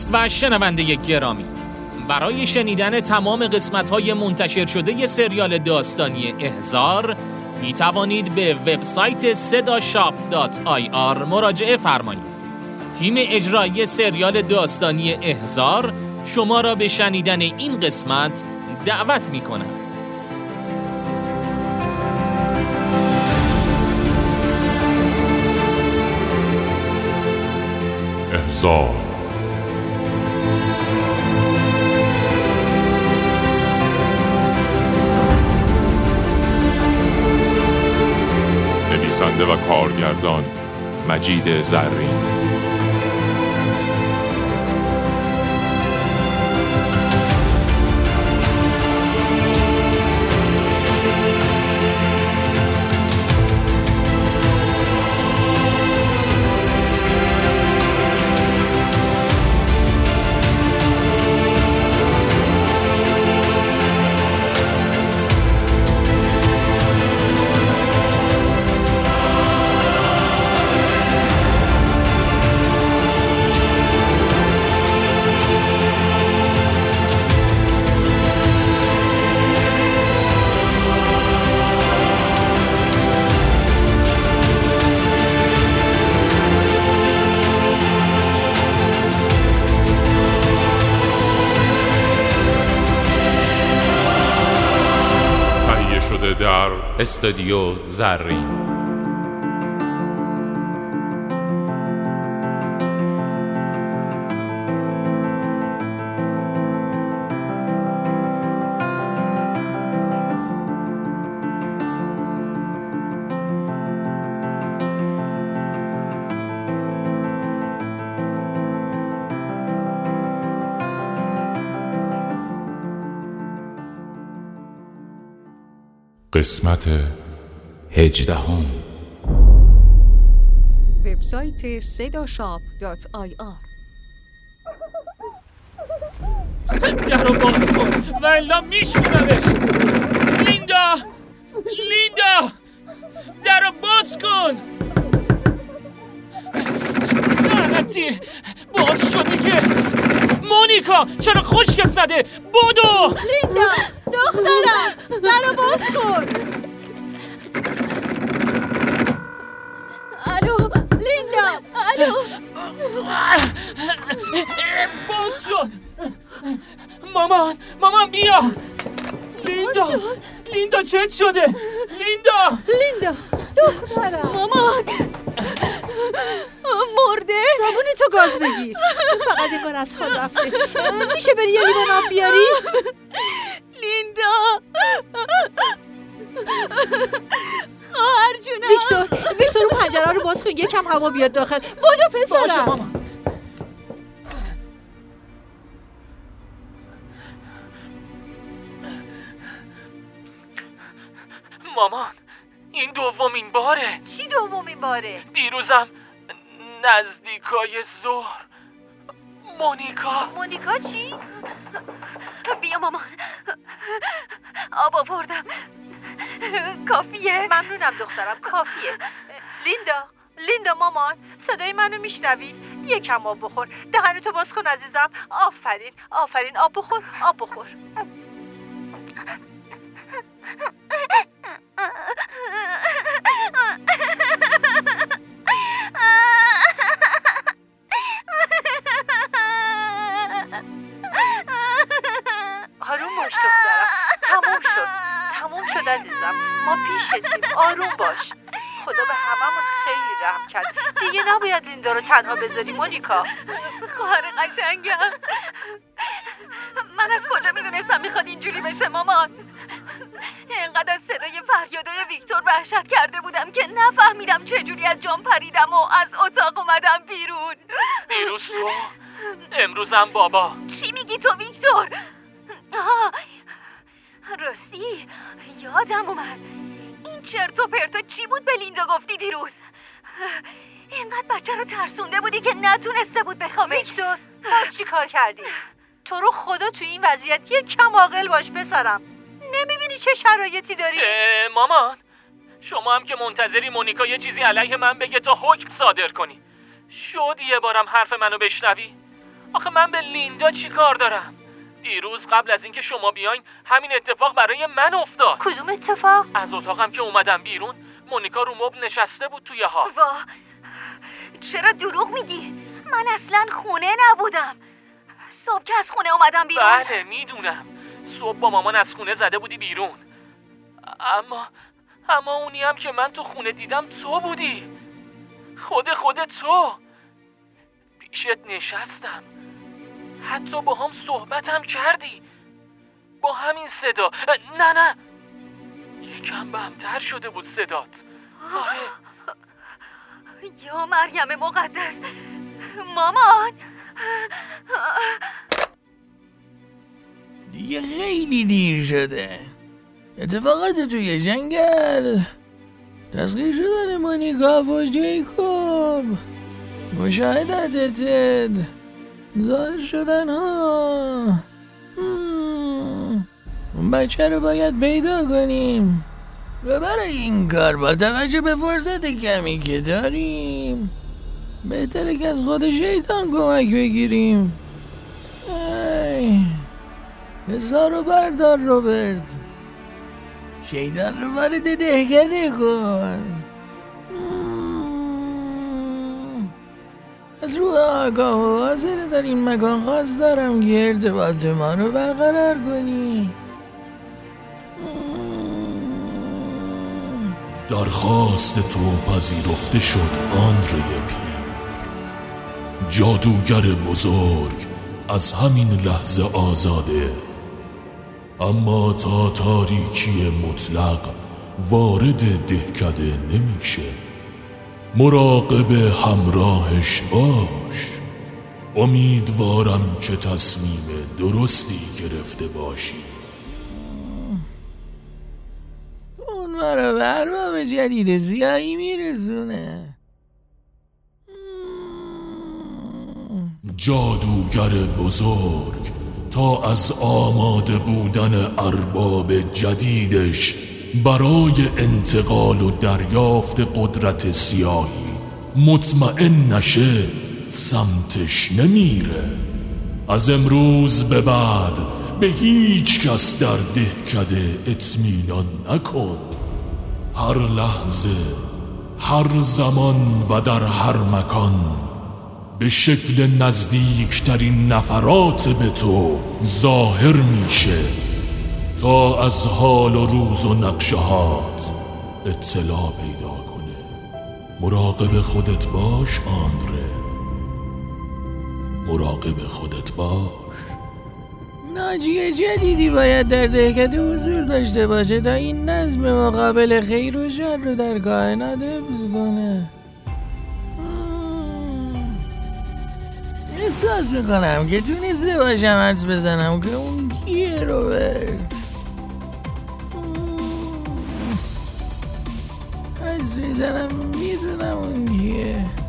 دوست و شنونده گرامی. برای شنیدن تمام قسمت های منتشر شده سریال داستانی احزار می توانید به وبسایت sedashop.ir مراجعه فرمایید. تیم اجرایی سریال داستانی احزار شما را به شنیدن این قسمت دعوت می کند احزار و کارگردان مجید زرین. استودیو زرین. قسمت هجدهم. وبسایت sedashop.ir در رو باز کن. و الا میشکنمش لیندا! لیندا! در رو باز کن. لعنتی! باز شده که. مونیکا چرا خشکت زده؟ بدو لیندا دخترم برو باز کن! الو لیندا! الو! باز شد! مامان مامان بیا! لیندا لیندا چت شده؟ لیندا! لیندا دخترم! مامان! مرده. زبونی تو گاز بگیر. فقط انگار از حال رفته میشه بری یه لیوان آب بیاری؟ لیندا. خواهر جونم. ویکتور ویکتور اون پنجره رو باز کن. یکم هوا بیاد داخل. باشه پسرم. مامان مامان. این دومین باره. چی دومین باره؟ دیروزم نزدیکای ظهر. مونیکا. مونیکا چی؟ بیا مامان آب آوردم. کافیه. ممنونم دخترم. کافیه. لیندا. لیندا مامان صدای منو میشنوی یکم آب بخور. دهنتو باز کن عزیزم. آفرین. آفرین. آب بخور. آب بخور. پیشتیم آروم باش. خدا به هممون خیلی رحم کرد. دیگه نباید لیندا رو تنها بذاری مونیکا. خواهر قشنگم. من از کجا می‌دونستم می‌خواد اینجوری بشه مامان؟ اینقدر از صدای فریادای ویکتور وحشت کرده بودم که نفهمیدم چجوری از جام پریدم و از اتاق اومدم بیرون. دیروز تو؟ امروزم بابا. چی میگی تو ویکتور؟ آه، راستی یادم اومد. چرت و پرتا چی بود به لیندا گفتی دیروز؟ اینقدر بچه رو ترسونده بودی که نتونسته بود بخوابه. ویکتور باز چی کار کردی؟ تو رو خدا تو این وضعیت یک کم عاقل باش پسرم. نمی‌بینی چه شرایطی داری؟ مامان شما هم که منتظری مونیکا یه چیزی علیه من بگه تا حکم صادر کنی. شد یه بارم حرف منو بشنوی. آخه من به لیندا چی کار دارم؟ دیروز قبل از اینکه شما بیاین همین اتفاق برای من افتاد. کدوم اتفاق؟ از اتاقم که اومدم بیرون مونیکا رو مبل نشسته بود توی حال. وا چرا دروغ میگی؟ من اصلا خونه نبودم. صبح که از خونه اومدم بیرون. بله می‌دونم. صبح با مامان از خونه زده بودی بیرون. اما اما اونی هم که من تو خونه دیدم تو بودی. خود خود تو. پیشت نشستم. حتی با هم صحبتم کردی. با همین صدا. نه نه. یکم بهمتر شده بود صدات. آره. یا مریم مقدس. مامان. دیگه خیلی دیر شده. اتفاقات توی جنگل. تسخیر شدن مونیکا و جیکوب. مشاهدت ظاهر شدن ها بچه رو باید پیدا کنیم. و برای این کار با توجه به فرصت کمی که داریم بهتره که از خود شیطان کمک بگیریم. ای. حسار رو بردار روبرت. شیطان رو وارد دهکده کن. از رو آگاه و حاضر در این مکان خواست دارم که ارتباط ما رو برقرار کنی. درخواست تو پذیرفته شد آندره پیر. جادوگر بزرگ از همین لحظه آزاده. اما تا تاریکی مطلق وارد دهکده نمیشه. مراقب همراهش باش امیدوارم که تصمیم درستی گرفته باشی اون به ارباب جدید زیایی میرسونه مم. جادوگر بزرگ تا از آماده بودن ارباب جدیدش برای انتقال و دریافت قدرت سیاهی مطمئن نشه سمتش نمیره. از امروز به بعد به هیچ کس در دهکده اطمینان نکن. هر لحظه هر زمان و در هر مکان به شکل نزدیکترین نفرات به تو ظاهر میشه. تا از حال و روز و نقشهات اطلاع پیدا کنه. مراقب خودت باش آندره. مراقب خودت باش. ناجی جدیدی باید در دهکده حضور داشته باشه تا این نظم مقابل خیر و شر رو در کائنات حفظ کنه. احساس می‌کنم که تونسته باشم حدس بزنم که اون کیه روبرت؟ is that I'm out here.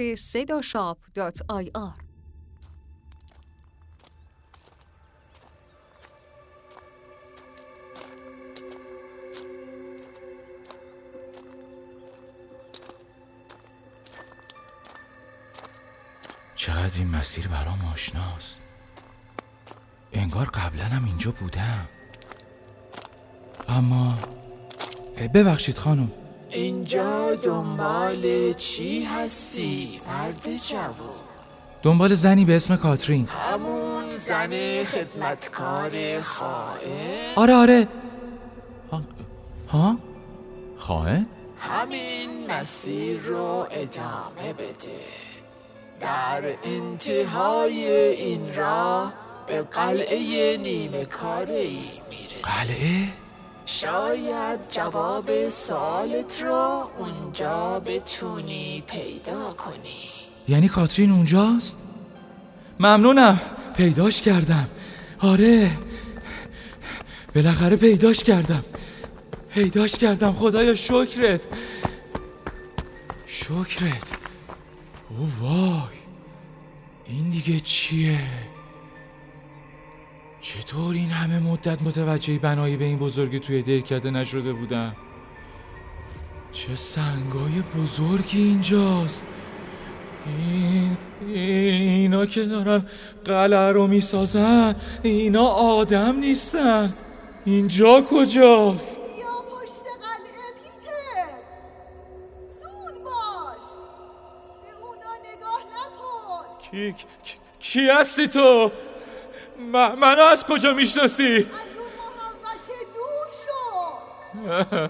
وبسایت sedashop.ir چقدر این مسیر برام آشناست. انگار قبلا هم اینجا بودم. اما ببخشید خانم. اینجا دنبال چی هستی مرد جوان؟ دنبال زنی به اسم کاترین. همون زن خدمتکار خائن؟ آره آره. ها, ها؟ خواهه؟ همین مسیر رو ادامه بده. در انتهای این راه به قلعه نیمه کاره ای می‌رسی قلعه؟ شاید جواب سوالت رو اونجا بتونی پیدا کنی. یعنی کاترین اونجاست؟ ممنونم پیداش کردم. آره بالاخره پیداش کردم. پیداش کردم خدایا شکرت. شکرت. او وای این دیگه چیه؟ چطور این همه مدت متوجه بنایی به این بزرگی توی دهکده نشده بودم چه سنگای بزرگی اینجاست. این اینا که دارن قلعه رو می‌سازن اینا آدم نیستن. اینجا کجاست؟ بیا پشت قلعه پیتر. زود باش. به اونا نگاه نکن. کی, کی, کی هستی تو؟ م- منو از کجا می‌شناسی؟ از اون محوطه دور شو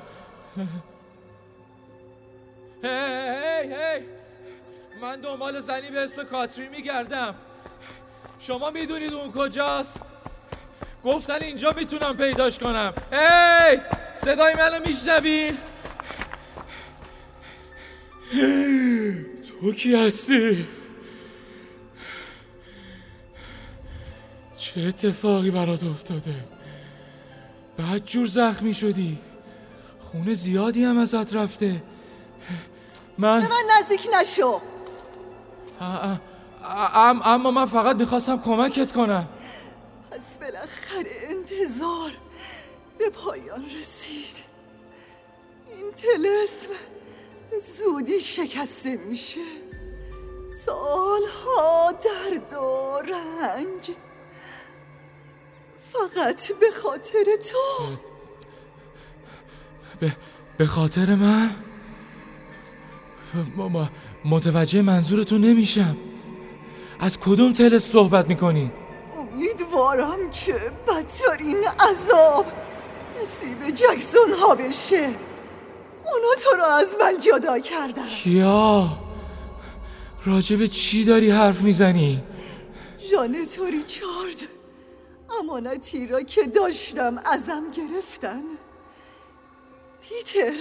هی هی من دنبال زنی به اسم کاتری میگردم شما می‌دونید اون کجاست؟ گفتن اینجا می‌تونم پیداش کنم هی صدای منو میشنوین؟ تو کی هستی؟ چه اتفاقی برات افتاده؟ بعد جور زخمی شدی. خون زیادی هم ازت رفته. من به من نزدیک نشو. ا- ا- ام- اما من فقط می‌خواستم کمکت کنم. پس بالاخره انتظار به پایان رسید. این تلسم زودی شکسته میشه. سالها درد و رنج. فقط به خاطر تو. به, به خاطر من؟ م- م- متوجه منظورتون نمیشم. از کدوم تلس صحبت می‌کنی؟ امیدوارم که بدترین عذاب نصیب جکسون ها بشه. اونا تو رو از من جدا کردن. کیا؟ راجب چی داری حرف می‌زنی؟ جانت ریچارد امانتی را که داشتم ازم گرفتن. پیتر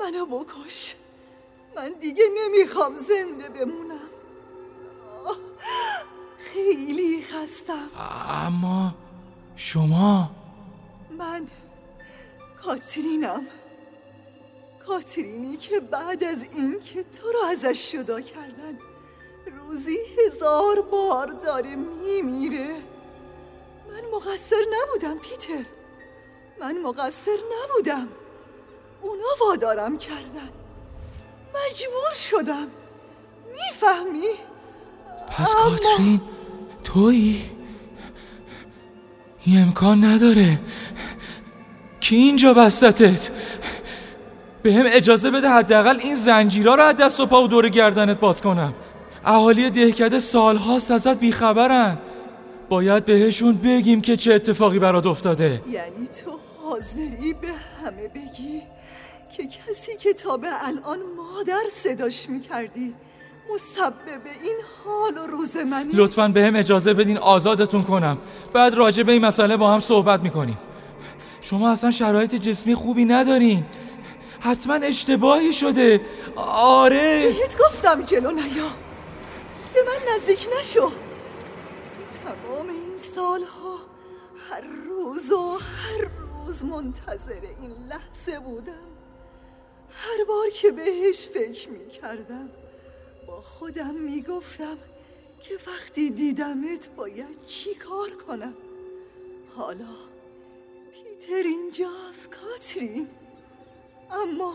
منو بکش. من دیگه نمی‌خوام زنده بمونم. آه، خیلی خستم. اما شما؟ من کاترینم. کاترینی که بعد از اینکه تو رو ازش جدا کردن روزی هزار بار داره میمیره. من مقصر نبودم پیتر. من مقصر نبودم. اونا وادارم کردن. مجبور شدم. می‌فهمی؟ پس کاترین تویی؟ این امکان نداره. کی اینجا بستتت؟ به هم اجازه بده حداقل این زنجیرها رو از دست و پا و دور گردنت باز کنم. اهالی دهکده سالهاست ازت بیخبرن. باید بهشون بگیم که چه اتفاقی برات افتاده. یعنی تو حاضری به همه بگی که کسی که تا به الان مادر صداش می‌کردی مسبب این حال و روز منی؟ لطفا به هم اجازه بدین آزادتون کنم. بعد راجع به این مسئله با هم صحبت می‌کنیم. شما اصلا شرایط جسمی خوبی ندارین. حتما اشتباهی شده. آره. بهت گفتم جلو نیا. به من نزدیک نشو. سالها هر روز و هر روز منتظر این لحظه بودم. هر بار که بهش فکر می کردم با خودم می‌گفتم که وقتی دیدمت باید چی کار کنم؟ حالا پیتر اینجاست کاترین. اما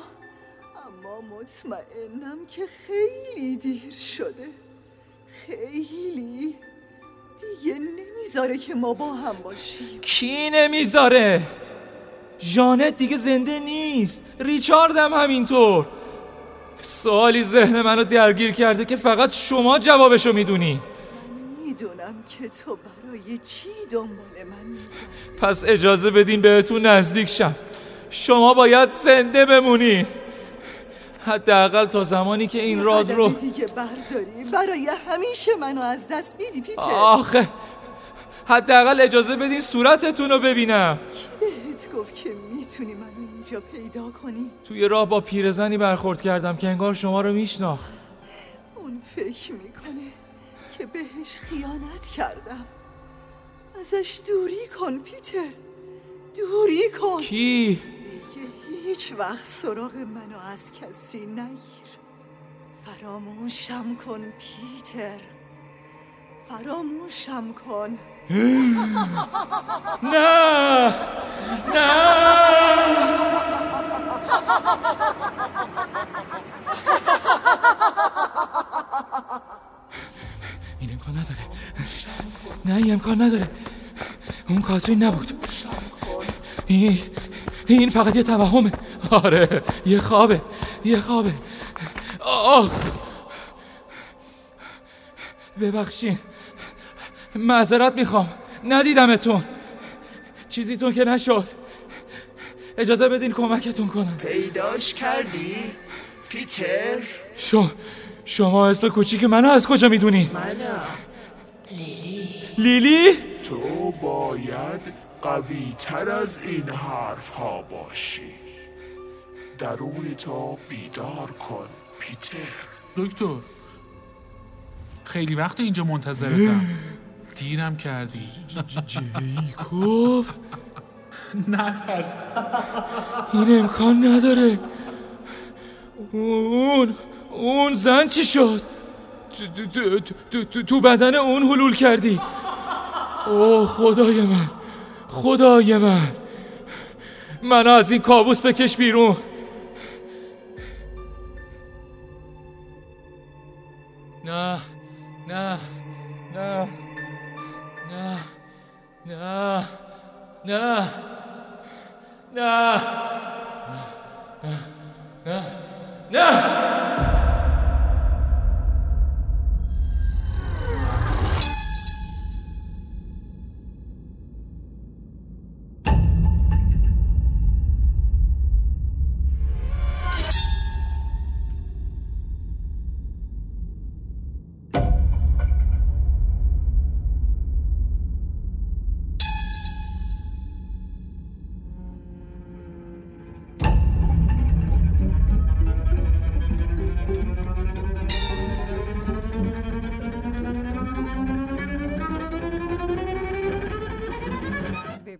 اما مطمئنم که خیلی دیر شده. خیلی. دیگه نمی‌ذاره که ما با هم باشیم. کی نمی‌ذاره؟ جانت دیگه زنده نیست. ریچارد هم همینطور. سوالی ذهن منو درگیر کرده که فقط شما جوابشو می‌دونی. می‌دونم که تو برای چی دنبال من پس اجازه بدین بهتون نزدیک شم. شما باید زنده بمونی. حداقل تا زمانی که این راز رو دیگه برداری. برای همیشه منو از دست میدی پیتر. آخه حداقل اجازه بدین صورتتون رو ببینم. کی بهت گفت که می‌تونی منو اینجا پیدا کنی؟ توی راه با پیرزنی برخورد کردم که انگار شما رو میشناخت. اون فکر می‌کنه که بهش خیانت کردم. ازش دوری کن پیتر. دوری کن. کی؟ هیچ وقت سراغ منو از کسی نگیر. فراموشم کن پیتر. فراموشم کن. نه! نه! این امکان نداره. نه این امکان نداره. اون کاترین نبود. این این فقط یه توهمه. آره یه خوابه یه خوابه. آه ببخشین. معذرت می‌خوام. ندیدمتون. چیزیتون که نشد. اجازه بدین کمکتون کنم. پیداش کردی؟ پیتر؟ شما شما اسم کوچیک منو از کجا می‌دونین منم. لیلی لیلی؟ تو باید قوی تر از این حرف ها باشی. درون تو بیدار کن پیتر. دکتر خیلی وقت اینجا منتظرتم. دیرم کردی. جیکوب. نه ترس. این امکان نداره. اون اون زن چی شد؟ تو, تو, تو, تو, تو بدن اون حلول کردی. اوه خدای من. خدای من. منو از این کابوس بکش بیرون.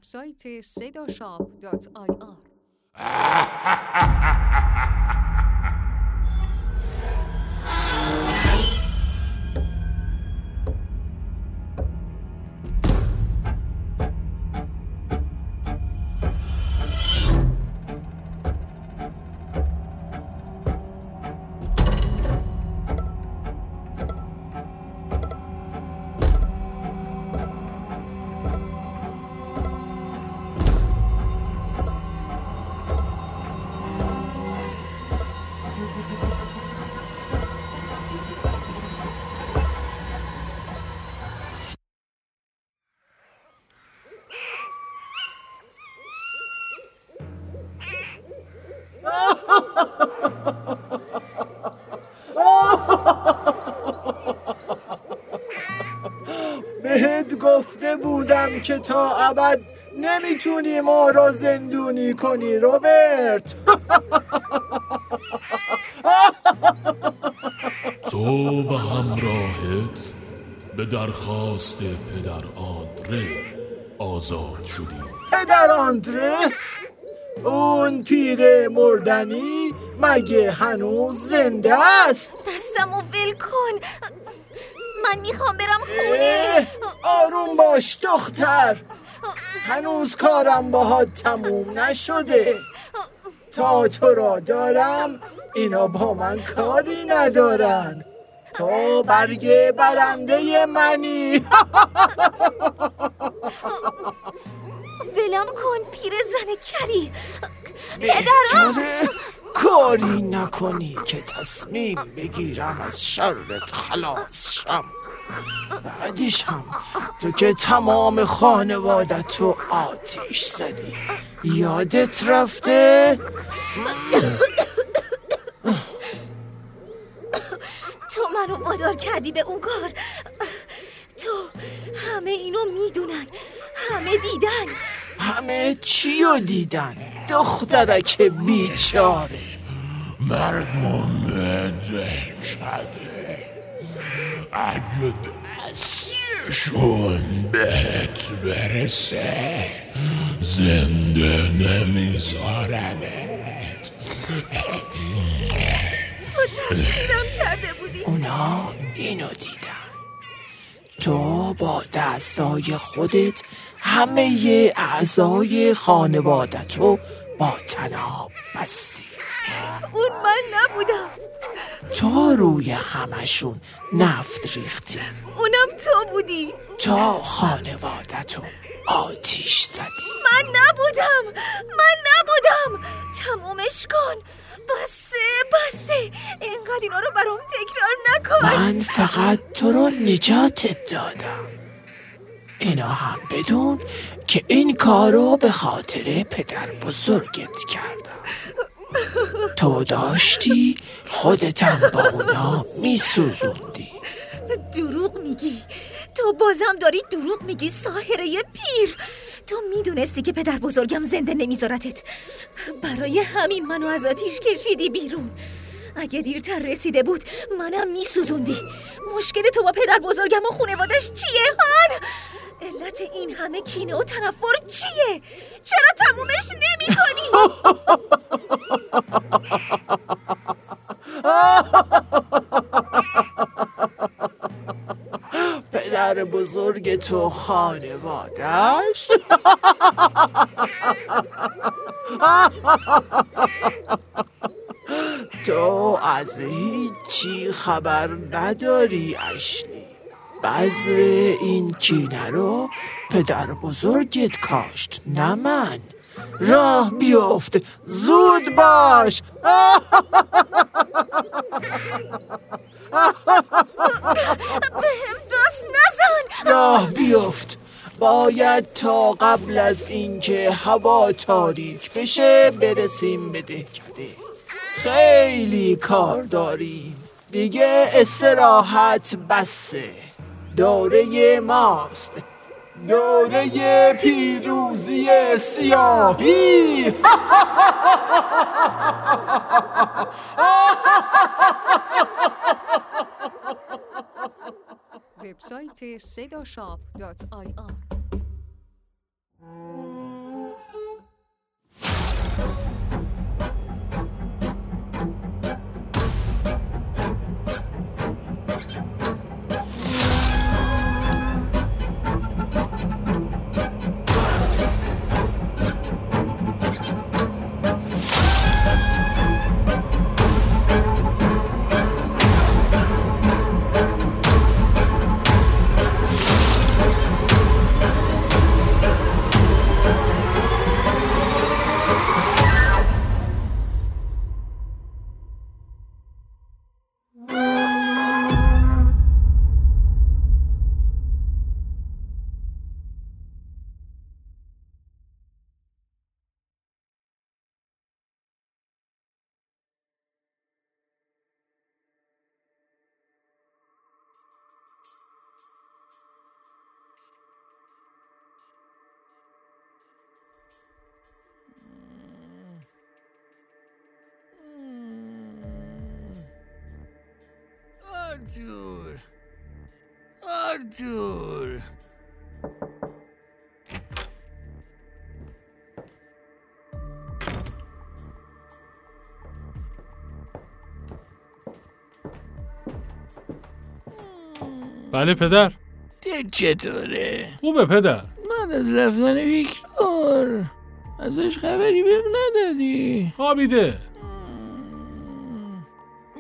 وبسایت صداشاپ.ir که تا ابد نمی‌تونی ما را زندونی کنی روبرت. تو و همراهت به درخواست پدر آندره آزاد شدیم. پدر آندره؟ اون پیر مردنی مگه هنوز زنده است؟ دستم و ول کن. من می‌خوام برم خونه. آروم باش دختر. هنوز کارم باهات تموم نشده. تا تو را دارم اینا با من کاری ندارن. تو برگ برنده منی. ولم کن پیر زن کری. پدرم. کاری نکنی که تصمیم بگیرم از شرت خلاص شم. بعدش هم تو که تمام خانوادت رو آتیش زدی. یادت رفته؟ تو منو وادار کردی به اون کار. تو همه اینو می‌دونن. همه دیدن. همه چی رو دیدن؟ دخترک بیچاره. مردم دهشده اگه دستشون بهت برسه. زنده نمیذارنت تو تصویرم کرده بودی. اونا اینو دیدن. تو با دستای خودت همه اعضای خانوادت رو با تناب بستی. اون من نبودم. تو روی همشون نفت ریختی اونم تو بودی. تا خانوادت رو آتیش زدی من نبودم. من نبودم. تمومش کن. بسه بسه. اینقدر اینا رو برام تکرار نکن. من فقط تو رو نجاتت دادم. اینا هم بدون که این کارو به خاطر پدر بزرگت کردم. تو داشتی خودتم با اونا میسوزوندی. دروغ میگی. تو بازم داری دروغ میگی ساهره پیر. تو می‌دونستی که پدر بزرگم زنده نمیذارتت. برای همین منو از آتیش کشیدی بیرون. اگه دیرتر رسیده بود منم میسوزوندی. مشکل تو با پدر بزرگم و خونوادش چیه هان؟ علت این همه کینه و تنفر چیه؟ چرا تمومش نمی کنی؟ پدر بزرگ تو خانوادش تو از هیچی خبر نداری اشلی بذر این کینه رو پدر بزرگت کاشت نه من. راه بیفت زود باش. بهم دست نزن. راه بیفت. باید تا قبل از اینکه هوا تاریک بشه برسیم به دهکده. خیلی کار داریم. دیگه استراحت بسه. دوره ماست. دوره پیروزی سیاهی. وبسایت صدا بله پدر. دل چطوره؟ خوبه پدر. من از رفتن ویکتور ازش خبری بهم ندادی. خوابیده.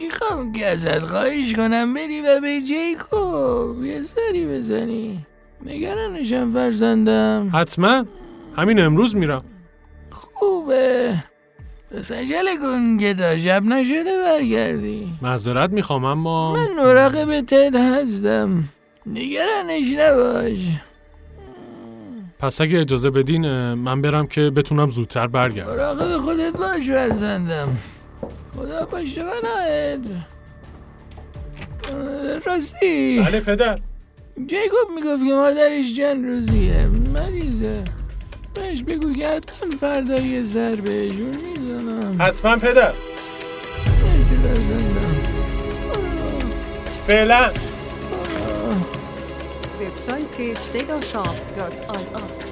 می‌خوام که ازت خواهش کنم بری و به جیکوب یه سری بزنی. نگرانشم فرزندم. حتما. همین امروز میرم. خوبه. پس عجله کن که تا شب نشده برگردی. معذرت می‌خوام اما من مراقب تد هستم. نگرانش نباش. پس اگه اجازه بدین من برم که بتونم زودتر برگردم. مراقب خودت باش فرزندم. خدا پشت بناهت اه، راستی. بله پدر. جیکوب می‌گفت که مادرش چند روزیه. مریضه. بهش بگو که حتما فردا یه سر بهشون می‌زنم حتما پدر. مرسی فعلا. وبسایت صدا شاپ دات آی آر.